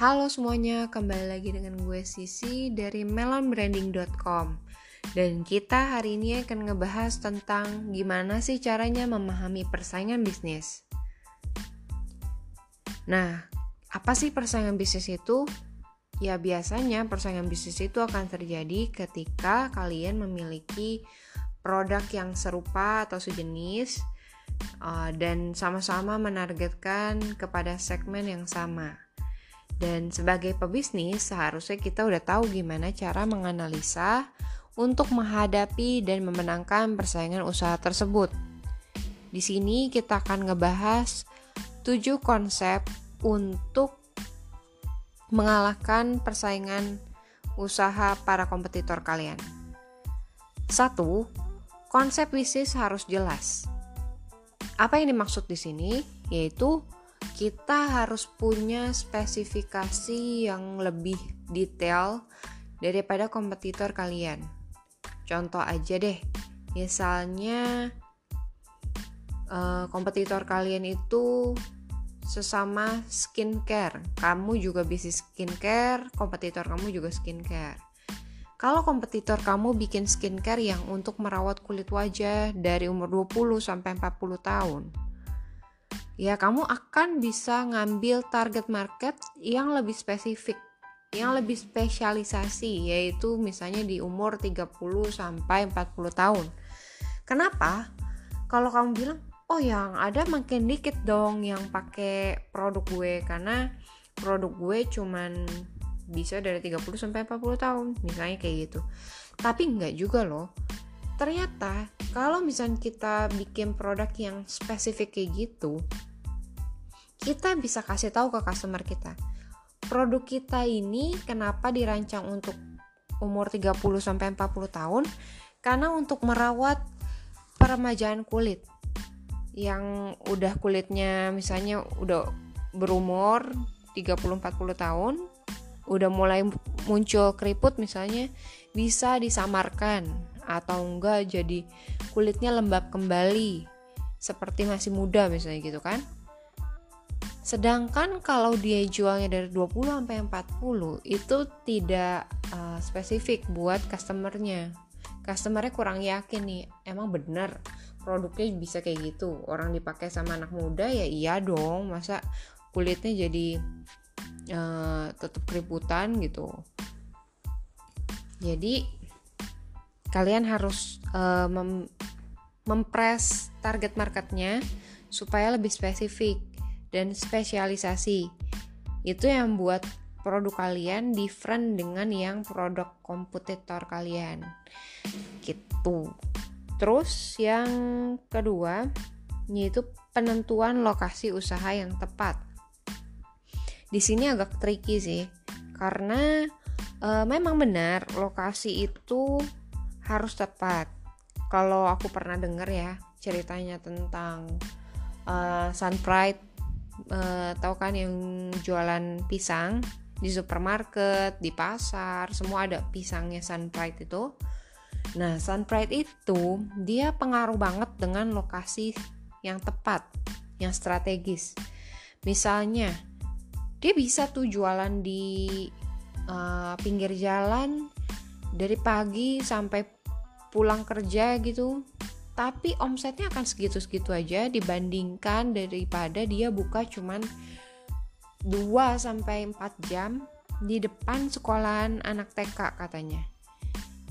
Halo semuanya, kembali lagi dengan gue Sisi dari melonbranding.com Dan kita hari ini akan ngebahas tentang gimana sih caranya memahami persaingan bisnis Nah, apa sih persaingan bisnis itu? Ya biasanya persaingan bisnis itu akan terjadi ketika kalian memiliki produk yang serupa atau sejenis uh, dan sama-sama menargetkan kepada segmen yang sama. Dan sebagai pebisnis, seharusnya kita udah tahu gimana cara menganalisa untuk menghadapi dan memenangkan persaingan usaha tersebut. Di sini kita akan ngebahas 7 konsep untuk mengalahkan persaingan usaha para kompetitor kalian. Satu, konsep bisnis harus jelas. Apa yang dimaksud di sini? Yaitu kita harus punya spesifikasi yang lebih detail daripada kompetitor kalian. Contoh aja deh, misalnya uh, kompetitor kalian itu sesama skincare, kamu juga bisnis skincare, kompetitor kamu juga skincare. Kalau kompetitor kamu bikin skincare yang untuk merawat kulit wajah dari umur 20 sampai 40 tahun, ya kamu akan bisa ngambil target market yang lebih spesifik, yang lebih spesialisasi yaitu misalnya di umur 30 sampai 40 tahun. Kenapa? Kalau kamu bilang, "Oh, yang ada makin dikit dong yang pakai produk gue karena produk gue cuman bisa dari 30 sampai 40 tahun." Misalnya kayak gitu. Tapi enggak juga loh. Ternyata kalau misalnya kita bikin produk yang spesifik kayak gitu, kita bisa kasih tahu ke customer kita produk kita ini kenapa dirancang untuk umur 30 sampai 40 tahun? Karena untuk merawat peremajaan kulit yang udah kulitnya misalnya udah berumur 30 40 tahun udah mulai muncul keriput misalnya bisa disamarkan atau enggak jadi kulitnya lembab kembali seperti masih muda misalnya gitu kan Sedangkan kalau dia jualnya dari 20 sampai 40 itu tidak uh, spesifik buat customernya. Customernya kurang yakin nih, emang bener produknya bisa kayak gitu. Orang dipakai sama anak muda ya iya dong, masa kulitnya jadi uh, tetap keriputan gitu. Jadi kalian harus uh, mem mempres target marketnya supaya lebih spesifik dan spesialisasi. Itu yang buat produk kalian different dengan yang produk kompetitor kalian. Gitu. Terus yang kedua yaitu penentuan lokasi usaha yang tepat. Di sini agak tricky sih karena e, memang benar lokasi itu harus tepat. Kalau aku pernah dengar ya ceritanya tentang uh, Sunpride uh, tahu kan yang jualan pisang di supermarket, di pasar, semua ada pisangnya Sunpride itu. Nah, Sunpride itu dia pengaruh banget dengan lokasi yang tepat, yang strategis. Misalnya, dia bisa tuh jualan di uh, pinggir jalan dari pagi sampai pulang kerja gitu tapi omsetnya akan segitu-segitu aja dibandingkan daripada dia buka cuman 2 sampai 4 jam di depan sekolahan anak TK katanya.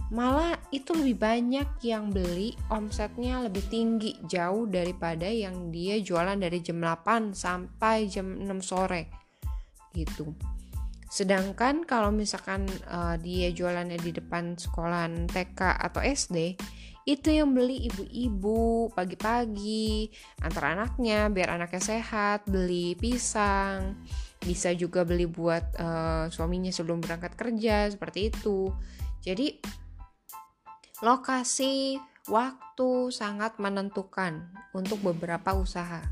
Malah itu lebih banyak yang beli omsetnya lebih tinggi jauh daripada yang dia jualan dari jam 8 sampai jam 6 sore gitu. Sedangkan kalau misalkan uh, dia jualannya di depan sekolahan TK atau SD, itu yang beli ibu-ibu pagi-pagi antar anaknya biar anaknya sehat beli pisang. Bisa juga beli buat uh, suaminya sebelum berangkat kerja seperti itu. Jadi lokasi waktu sangat menentukan untuk beberapa usaha.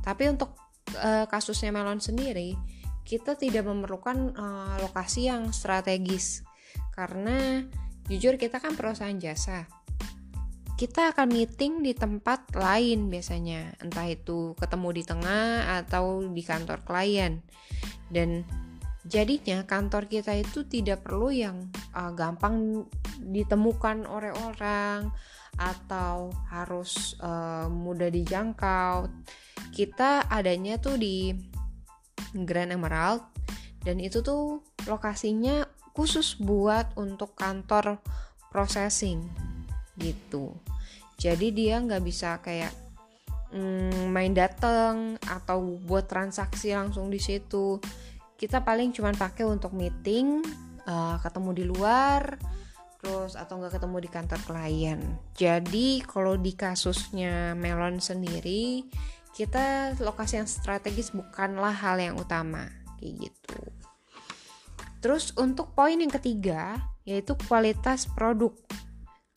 Tapi untuk uh, kasusnya melon sendiri kita tidak memerlukan uh, lokasi yang strategis. Karena jujur kita kan perusahaan jasa kita akan meeting di tempat lain biasanya, entah itu ketemu di tengah atau di kantor klien. Dan jadinya kantor kita itu tidak perlu yang uh, gampang ditemukan oleh orang atau harus uh, mudah dijangkau. Kita adanya tuh di Grand Emerald dan itu tuh lokasinya khusus buat untuk kantor processing gitu. Jadi dia nggak bisa kayak mm, main dateng atau buat transaksi langsung di situ. Kita paling cuma pakai untuk meeting uh, ketemu di luar terus atau nggak ketemu di kantor klien. Jadi kalau di kasusnya Melon sendiri kita lokasi yang strategis bukanlah hal yang utama kayak gitu. Terus untuk poin yang ketiga yaitu kualitas produk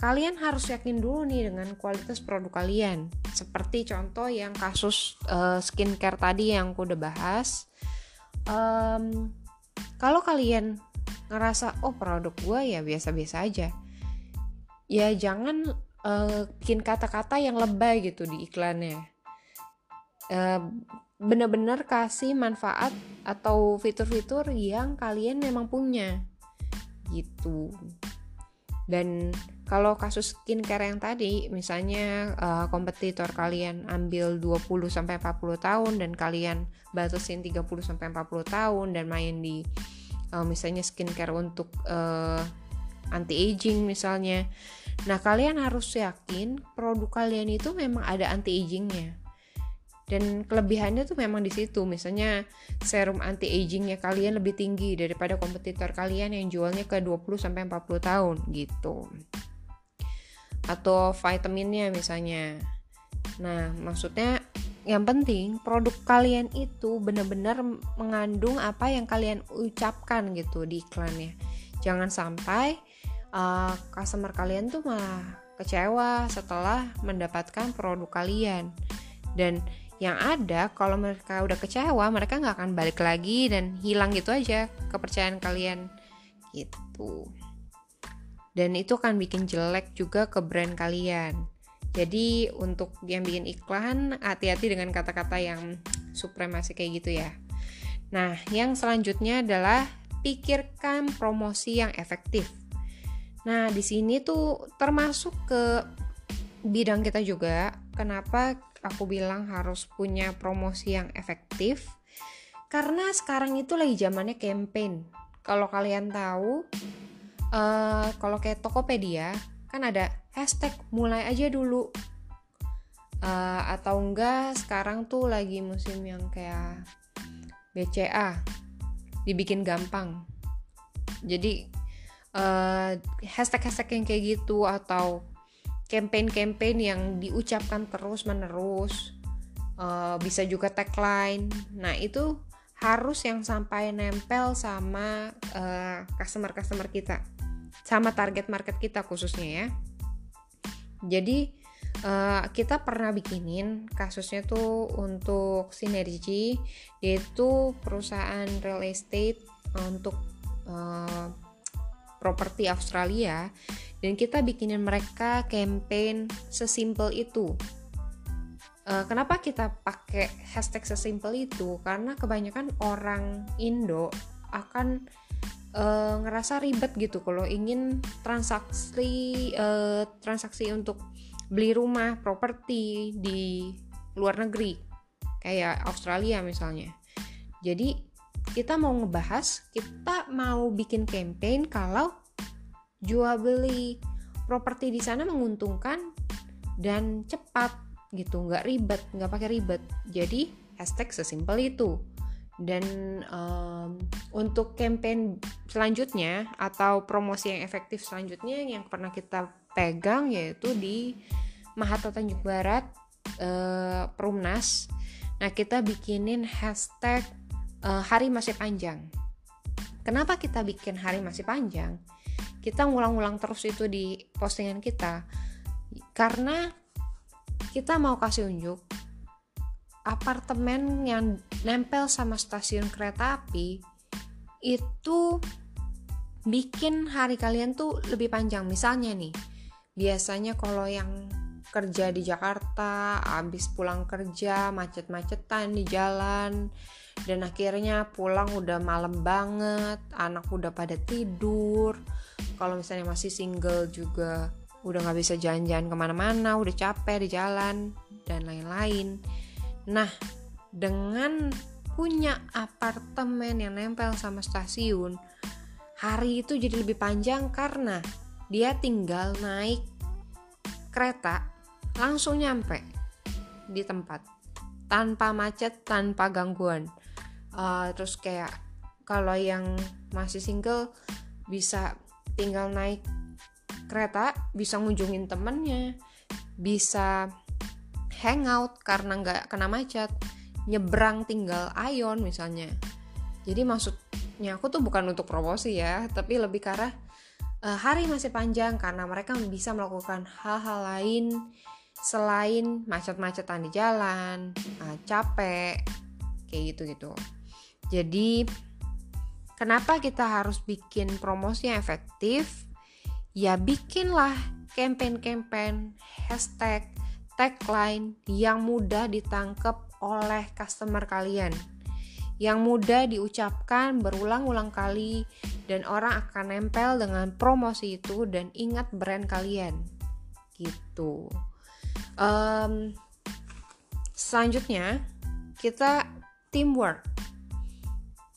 kalian harus yakin dulu nih dengan kualitas produk kalian. Seperti contoh yang kasus uh, skincare tadi yang aku udah bahas. Um, kalau kalian ngerasa oh produk gue ya biasa-biasa aja. Ya jangan uh, bikin kata-kata yang lebay gitu di iklannya. Uh, bener-bener kasih manfaat atau fitur-fitur yang kalian memang punya. Gitu. Dan kalau kasus skincare yang tadi misalnya uh, kompetitor kalian ambil 20 sampai 40 tahun dan kalian batasin 30 sampai 40 tahun dan main di uh, misalnya skincare untuk uh, eh, anti aging misalnya. Nah, kalian harus yakin produk kalian itu memang ada anti agingnya dan kelebihannya tuh memang di situ. Misalnya serum anti agingnya kalian lebih tinggi daripada kompetitor kalian yang jualnya ke 20 sampai 40 tahun gitu atau vitaminnya misalnya. Nah maksudnya yang penting produk kalian itu benar-benar mengandung apa yang kalian ucapkan gitu di iklannya. Jangan sampai uh, customer kalian tuh malah kecewa setelah mendapatkan produk kalian. Dan yang ada kalau mereka udah kecewa mereka nggak akan balik lagi dan hilang gitu aja kepercayaan kalian. Gitu dan itu akan bikin jelek juga ke brand kalian. Jadi untuk yang bikin iklan hati-hati dengan kata-kata yang supremasi kayak gitu ya. Nah yang selanjutnya adalah pikirkan promosi yang efektif. Nah di sini tuh termasuk ke bidang kita juga kenapa aku bilang harus punya promosi yang efektif? Karena sekarang itu lagi zamannya campaign. Kalau kalian tahu uh, kalau kayak Tokopedia kan ada hashtag mulai aja dulu. Uh, atau enggak sekarang tuh lagi musim yang kayak BCA dibikin gampang. Jadi uh, hashtag-hashtag yang kayak gitu atau campaign-campaign yang diucapkan terus-menerus uh, bisa juga tagline. Nah itu harus yang sampai nempel sama uh, customer-customer kita. Sama target market kita khususnya ya. Jadi uh, kita pernah bikinin kasusnya tuh untuk sinergi yaitu perusahaan real estate untuk uh, properti Australia. Dan kita bikinin mereka campaign sesimpel itu uh, kenapa kita pakai hashtag sesimpel itu? Karena kebanyakan orang Indo akan uh, ngerasa ribet gitu kalau ingin transaksi uh, transaksi untuk beli rumah properti di luar negeri kayak Australia misalnya. Jadi kita mau ngebahas kita mau bikin campaign kalau jual beli properti di sana menguntungkan dan cepat gitu nggak ribet nggak pakai ribet. Jadi hashtag sesimpel itu. Dan um, untuk campaign selanjutnya atau promosi yang efektif selanjutnya yang pernah kita pegang yaitu di Mahathir Tanjung Barat uh, Perumnas. Nah kita bikinin hashtag uh, hari masih panjang. Kenapa kita bikin hari masih panjang? Kita ngulang-ngulang terus itu di postingan kita. Karena kita mau kasih unjuk apartemen yang nempel sama stasiun kereta api itu bikin hari kalian tuh lebih panjang misalnya nih biasanya kalau yang kerja di Jakarta, abis pulang kerja macet-macetan di jalan, dan akhirnya pulang udah malam banget, anak udah pada tidur. Kalau misalnya masih single juga udah nggak bisa jalan-jalan ke mana-mana, udah capek di jalan dan lain-lain. Nah, dengan punya apartemen yang nempel sama stasiun, hari itu jadi lebih panjang karena dia tinggal naik kereta langsung nyampe di tempat tanpa macet tanpa gangguan uh, terus kayak kalau yang masih single bisa tinggal naik kereta bisa ngunjungin temennya bisa hangout karena nggak kena macet nyebrang tinggal ayon misalnya jadi maksudnya aku tuh bukan untuk promosi ya tapi lebih arah uh, hari masih panjang karena mereka bisa melakukan hal-hal lain selain macet-macetan di jalan, uh, capek, kayak gitu-gitu. Jadi, kenapa kita harus bikin promosi yang efektif? Ya bikinlah campaign-campaign, hashtag, tagline yang mudah ditangkap oleh customer kalian. Yang mudah diucapkan berulang-ulang kali dan orang akan nempel dengan promosi itu dan ingat brand kalian. Gitu um, selanjutnya kita teamwork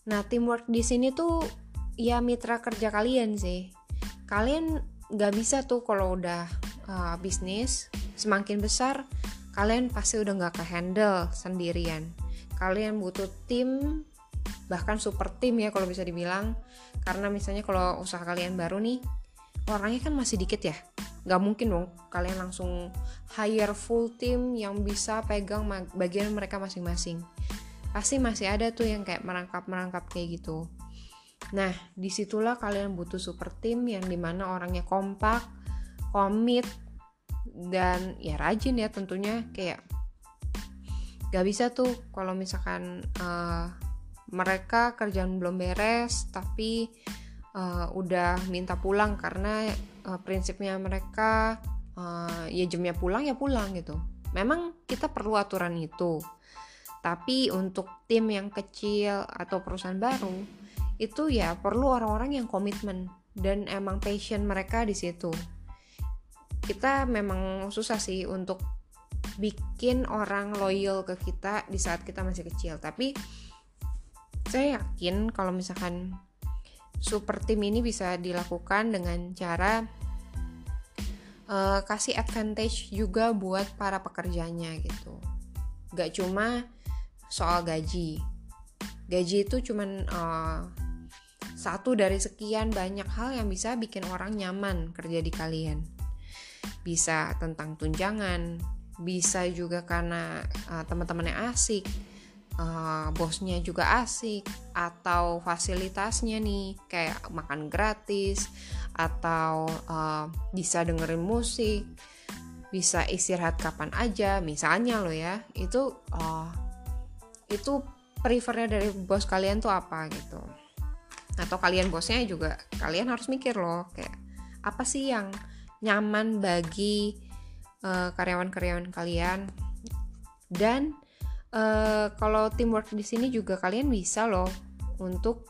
nah teamwork di sini tuh ya mitra kerja kalian sih kalian nggak bisa tuh kalau udah uh, bisnis semakin besar kalian pasti udah nggak ke handle sendirian. Kalian butuh tim bahkan super tim ya kalau bisa dibilang. Karena misalnya kalau usaha kalian baru nih orangnya kan masih dikit ya. Nggak mungkin dong kalian langsung hire full team yang bisa pegang bagian mereka masing-masing. Pasti masih ada tuh yang kayak merangkap-merangkap kayak gitu nah di situlah kalian butuh super team yang di mana orangnya kompak komit dan ya rajin ya tentunya kayak gak bisa tuh kalau misalkan uh, mereka kerjaan belum beres tapi uh, udah minta pulang karena uh, prinsipnya mereka uh, ya jamnya pulang ya pulang gitu. Memang kita perlu aturan itu. Tapi untuk tim yang kecil atau perusahaan baru itu ya perlu orang-orang yang komitmen dan emang passion mereka di situ. Kita memang susah sih untuk bikin orang loyal ke kita di saat kita masih kecil. Tapi saya yakin kalau misalkan super team ini bisa dilakukan dengan cara uh, kasih advantage juga buat para pekerjanya gitu. Gak cuma soal gaji. Gaji itu cuman uh, satu dari sekian banyak hal yang bisa bikin orang nyaman kerja di kalian. Bisa tentang tunjangan, bisa juga karena uh, teman-temannya asik, uh, bosnya juga asik atau fasilitasnya nih kayak makan gratis atau uh, bisa dengerin musik bisa istirahat kapan aja misalnya lo ya itu uh, itu prefernya dari bos kalian tuh apa gitu atau kalian bosnya juga kalian harus mikir loh kayak apa sih yang nyaman bagi karyawan-karyawan uh, kalian? Dan uh, kalau teamwork di sini juga kalian bisa loh untuk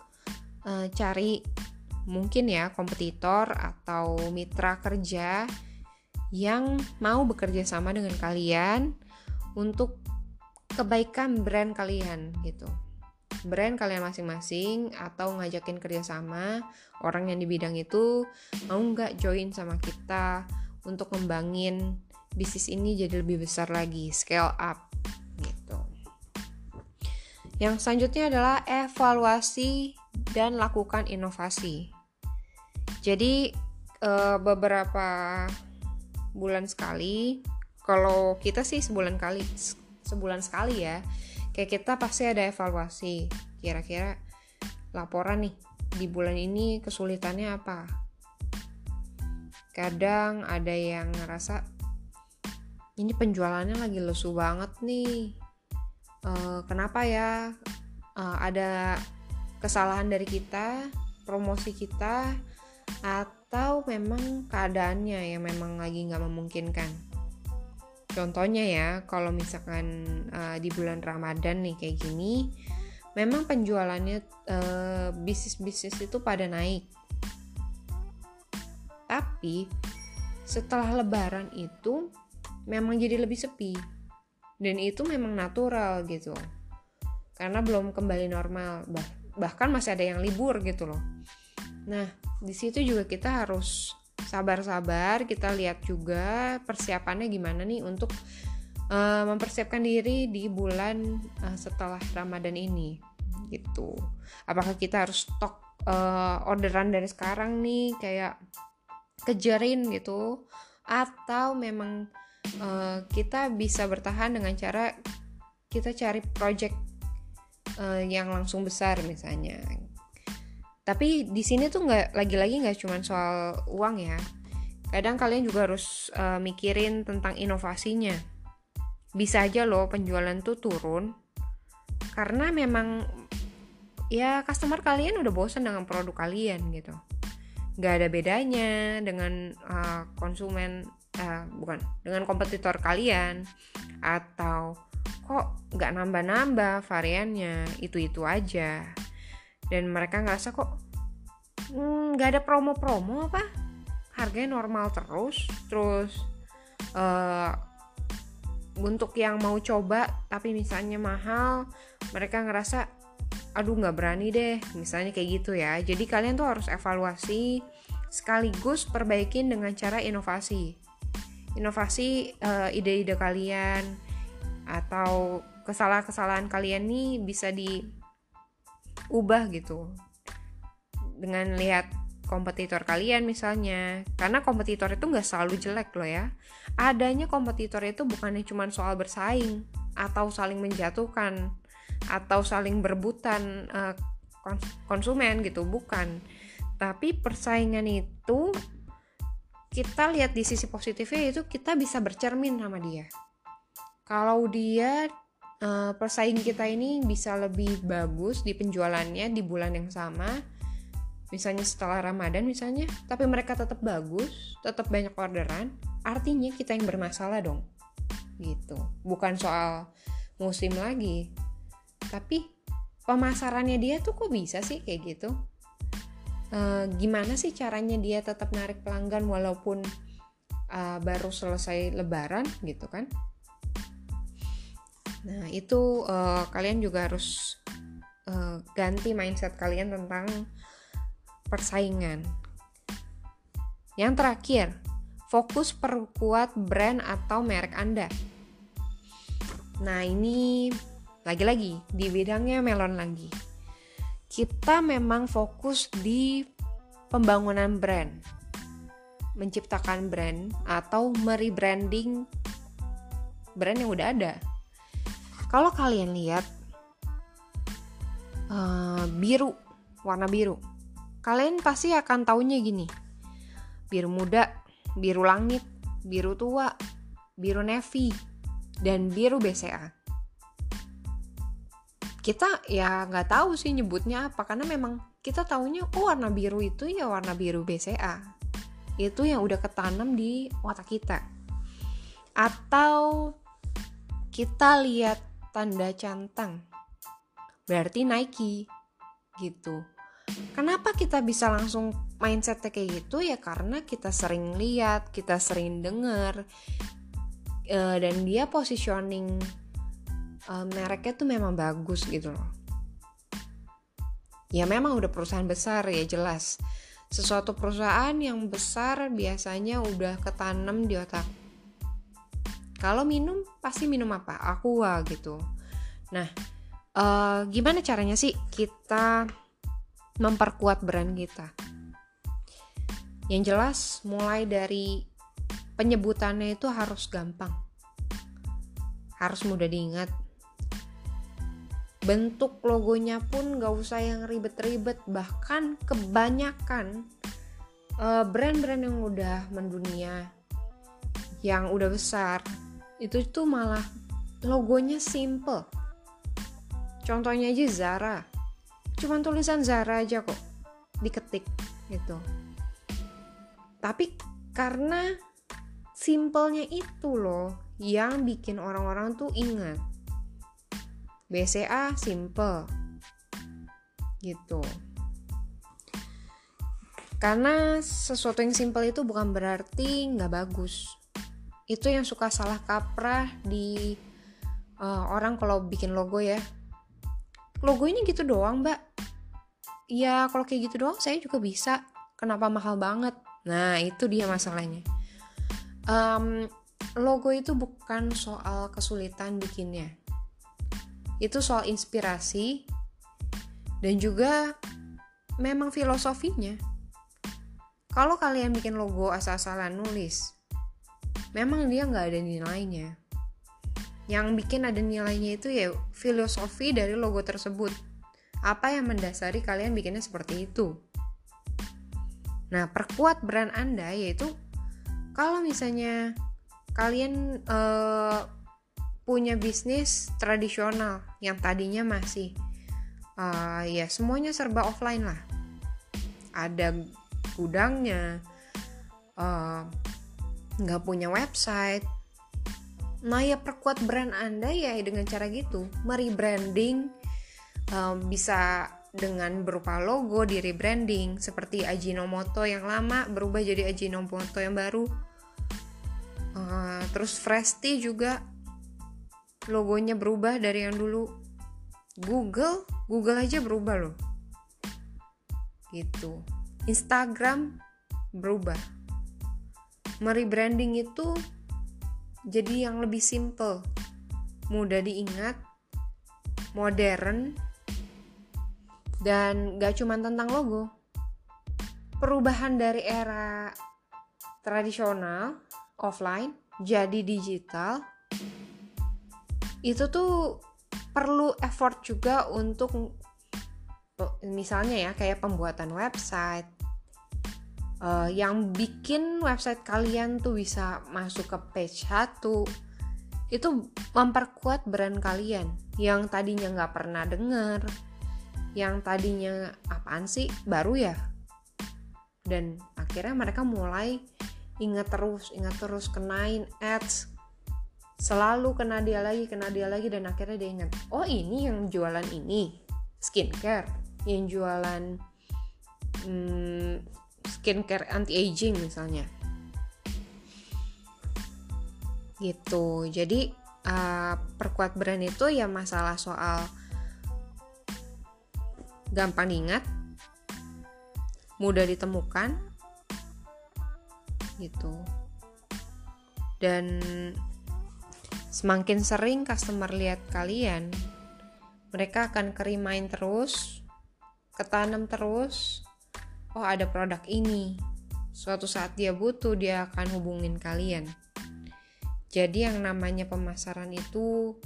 uh, cari mungkin ya kompetitor atau mitra kerja yang mau bekerja sama dengan kalian untuk kebaikan brand kalian gitu brand kalian masing-masing atau ngajakin kerjasama orang yang di bidang itu mau nggak join sama kita untuk ngembangin bisnis ini jadi lebih besar lagi scale up yang selanjutnya adalah evaluasi dan lakukan inovasi. Jadi e, beberapa bulan sekali, kalau kita sih sebulan kali sebulan sekali ya, kayak kita pasti ada evaluasi. Kira-kira laporan nih di bulan ini kesulitannya apa? Kadang ada yang ngerasa ini penjualannya lagi lesu banget nih uh, kenapa ya uh, ada kesalahan dari kita, promosi kita, atau memang keadaannya yang memang lagi nggak memungkinkan. Contohnya ya, kalau misalkan uh, di bulan Ramadan nih kayak gini, memang penjualannya uh, bisnis-bisnis itu pada naik. Tapi setelah lebaran itu memang jadi lebih sepi. Dan itu memang natural gitu. Karena belum kembali normal, bah bahkan masih ada yang libur gitu loh. Nah, di situ juga kita harus sabar-sabar kita lihat juga persiapannya gimana nih untuk uh, mempersiapkan diri di bulan uh, setelah Ramadan ini gitu. Apakah kita harus stok uh, orderan dari sekarang nih kayak kejarin gitu atau memang uh, kita bisa bertahan dengan cara kita cari project uh, yang langsung besar misalnya tapi di sini tuh nggak lagi-lagi nggak cuma soal uang ya. Kadang kalian juga harus uh, mikirin tentang inovasinya. Bisa aja loh penjualan tuh turun karena memang ya customer kalian udah bosan dengan produk kalian gitu. Nggak ada bedanya dengan uh, konsumen uh, bukan dengan kompetitor kalian. Atau kok nggak nambah-nambah variannya itu-itu aja dan mereka ngerasa kok hmm, nggak hmm, ada promo-promo apa? Harganya normal terus. Terus uh, untuk yang mau coba tapi misalnya mahal mereka ngerasa aduh nggak berani deh. Misalnya kayak gitu ya. Jadi kalian tuh harus evaluasi sekaligus perbaikin dengan cara inovasi. Inovasi uh, ide-ide kalian atau kesalahan-kesalahan kalian nih bisa di ubah gitu. Dengan lihat kompetitor kalian misalnya. Karena kompetitor itu nggak selalu jelek loh ya. Adanya kompetitor itu bukannya cuma soal bersaing atau saling menjatuhkan atau saling berebutan uh, konsumen gitu bukan. Tapi persaingan itu kita lihat di sisi positifnya itu kita bisa bercermin sama dia. Kalau dia uh, persaing kita ini bisa lebih bagus di penjualannya di bulan yang sama. Misalnya setelah Ramadan misalnya tapi mereka tetap bagus tetap banyak orderan artinya kita yang bermasalah dong. Gitu. Bukan soal musim lagi. Tapi pemasarannya dia tuh kok bisa sih kayak gitu? E, gimana sih caranya dia tetap narik pelanggan walaupun uh, baru selesai lebaran gitu kan Nah, itu uh, kalian juga harus uh, ganti mindset kalian tentang persaingan. Yang terakhir, fokus perkuat brand atau merek Anda. Nah, ini lagi-lagi di bidangnya melon lagi. Kita memang fokus di pembangunan brand. Menciptakan brand atau merebranding brand yang udah ada kalau kalian lihat uh, biru, warna biru, kalian pasti akan taunya gini. Biru muda, biru langit, biru tua, biru navy, dan biru BCA. Kita ya nggak tahu sih nyebutnya apa karena memang kita taunya oh warna biru itu ya warna biru BCA. Itu yang udah ketanam di otak kita. Atau kita lihat tanda cantang. Berarti Nike gitu. Kenapa kita bisa langsung mindsetnya kayak gitu ya karena kita sering lihat, kita sering denger uh, dan dia positioning uh, mereknya tuh memang bagus gitu loh. Ya memang udah perusahaan besar ya jelas. Sesuatu perusahaan yang besar biasanya udah ketanam di otak kalau minum pasti minum apa? Aqua gitu. Nah, uh, gimana caranya sih kita memperkuat brand kita? Yang jelas mulai dari penyebutannya itu harus gampang. Harus mudah diingat. Bentuk logonya pun gak usah yang ribet-ribet. Bahkan kebanyakan uh, brand-brand yang udah mendunia, yang udah besar, itu tuh malah logonya simple contohnya aja Zara cuman tulisan Zara aja kok diketik gitu tapi karena simpelnya itu loh yang bikin orang-orang tuh ingat. BCA simple. Gitu. Karena sesuatu yang simple itu bukan berarti nggak bagus. Itu yang suka salah kaprah di uh, orang kalau bikin logo ya. Logo ini gitu doang, Mbak. Ya, kalau kayak gitu doang saya juga bisa. Kenapa mahal banget? Nah, itu dia masalahnya. Um, logo itu bukan soal kesulitan bikinnya. Itu soal inspirasi dan juga memang filosofinya kalau kalian bikin logo asal-asalan nulis, memang dia nggak ada nilainya. Yang bikin ada nilainya itu ya filosofi dari logo tersebut. Apa yang mendasari kalian bikinnya seperti itu? Nah, perkuat brand Anda yaitu kalau misalnya kalian uh, punya bisnis tradisional yang tadinya masih uh, ya semuanya serba offline lah. Ada gudangnya eh, nggak punya website. Nah ya perkuat brand anda ya dengan cara gitu. Merebranding uh, bisa dengan berupa logo di rebranding. Seperti Ajinomoto yang lama berubah jadi Ajinomoto yang baru. Uh, terus Fresti juga logonya berubah dari yang dulu. Google Google aja berubah loh. Gitu. Instagram berubah. Merebranding itu jadi yang lebih simple, mudah diingat, modern, dan gak cuma tentang logo. Perubahan dari era tradisional, offline, jadi digital, itu tuh perlu effort juga untuk misalnya ya kayak pembuatan website, uh, yang bikin website kalian tuh bisa masuk ke page 1 itu memperkuat brand kalian. Yang tadinya nggak pernah denger yang tadinya apaan sih baru ya? Dan akhirnya mereka mulai ingat terus ingat terus kenain ads. Selalu kena dia lagi kena dia lagi dan akhirnya dia ingat oh ini yang jualan ini skincare. Yang jualan hmm, skincare anti aging misalnya. Gitu. Jadi uh, perkuat brand itu ya masalah soal gampang diingat mudah ditemukan gitu. Dan semakin sering customer lihat kalian mereka akan kerimain terus ketanam terus oh ada produk ini. Suatu saat dia butuh, dia akan hubungin kalian. Jadi yang namanya pemasaran itu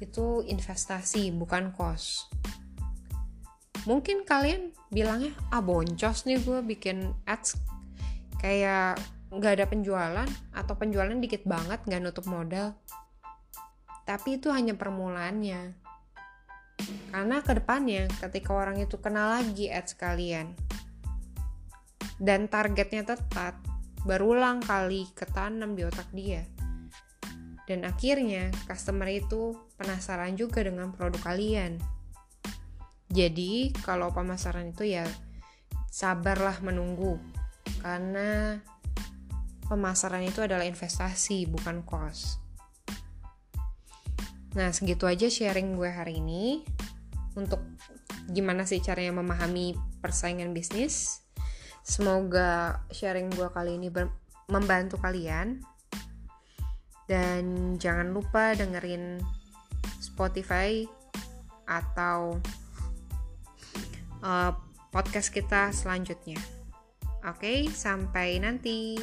itu investasi, bukan kos. Mungkin kalian bilangnya, ah boncos nih gue bikin ads kayak nggak ada penjualan atau penjualan dikit banget nggak nutup modal. Tapi itu hanya permulaannya. Karena ke depannya ketika orang itu kenal lagi ads kalian, dan targetnya tepat, berulang kali ketanam di otak dia. Dan akhirnya customer itu penasaran juga dengan produk kalian. Jadi, kalau pemasaran itu ya sabarlah menunggu karena pemasaran itu adalah investasi bukan kos. Nah, segitu aja sharing gue hari ini untuk gimana sih caranya memahami persaingan bisnis Semoga sharing gue kali ini membantu kalian. Dan jangan lupa dengerin Spotify atau uh, podcast kita selanjutnya. Oke, sampai nanti.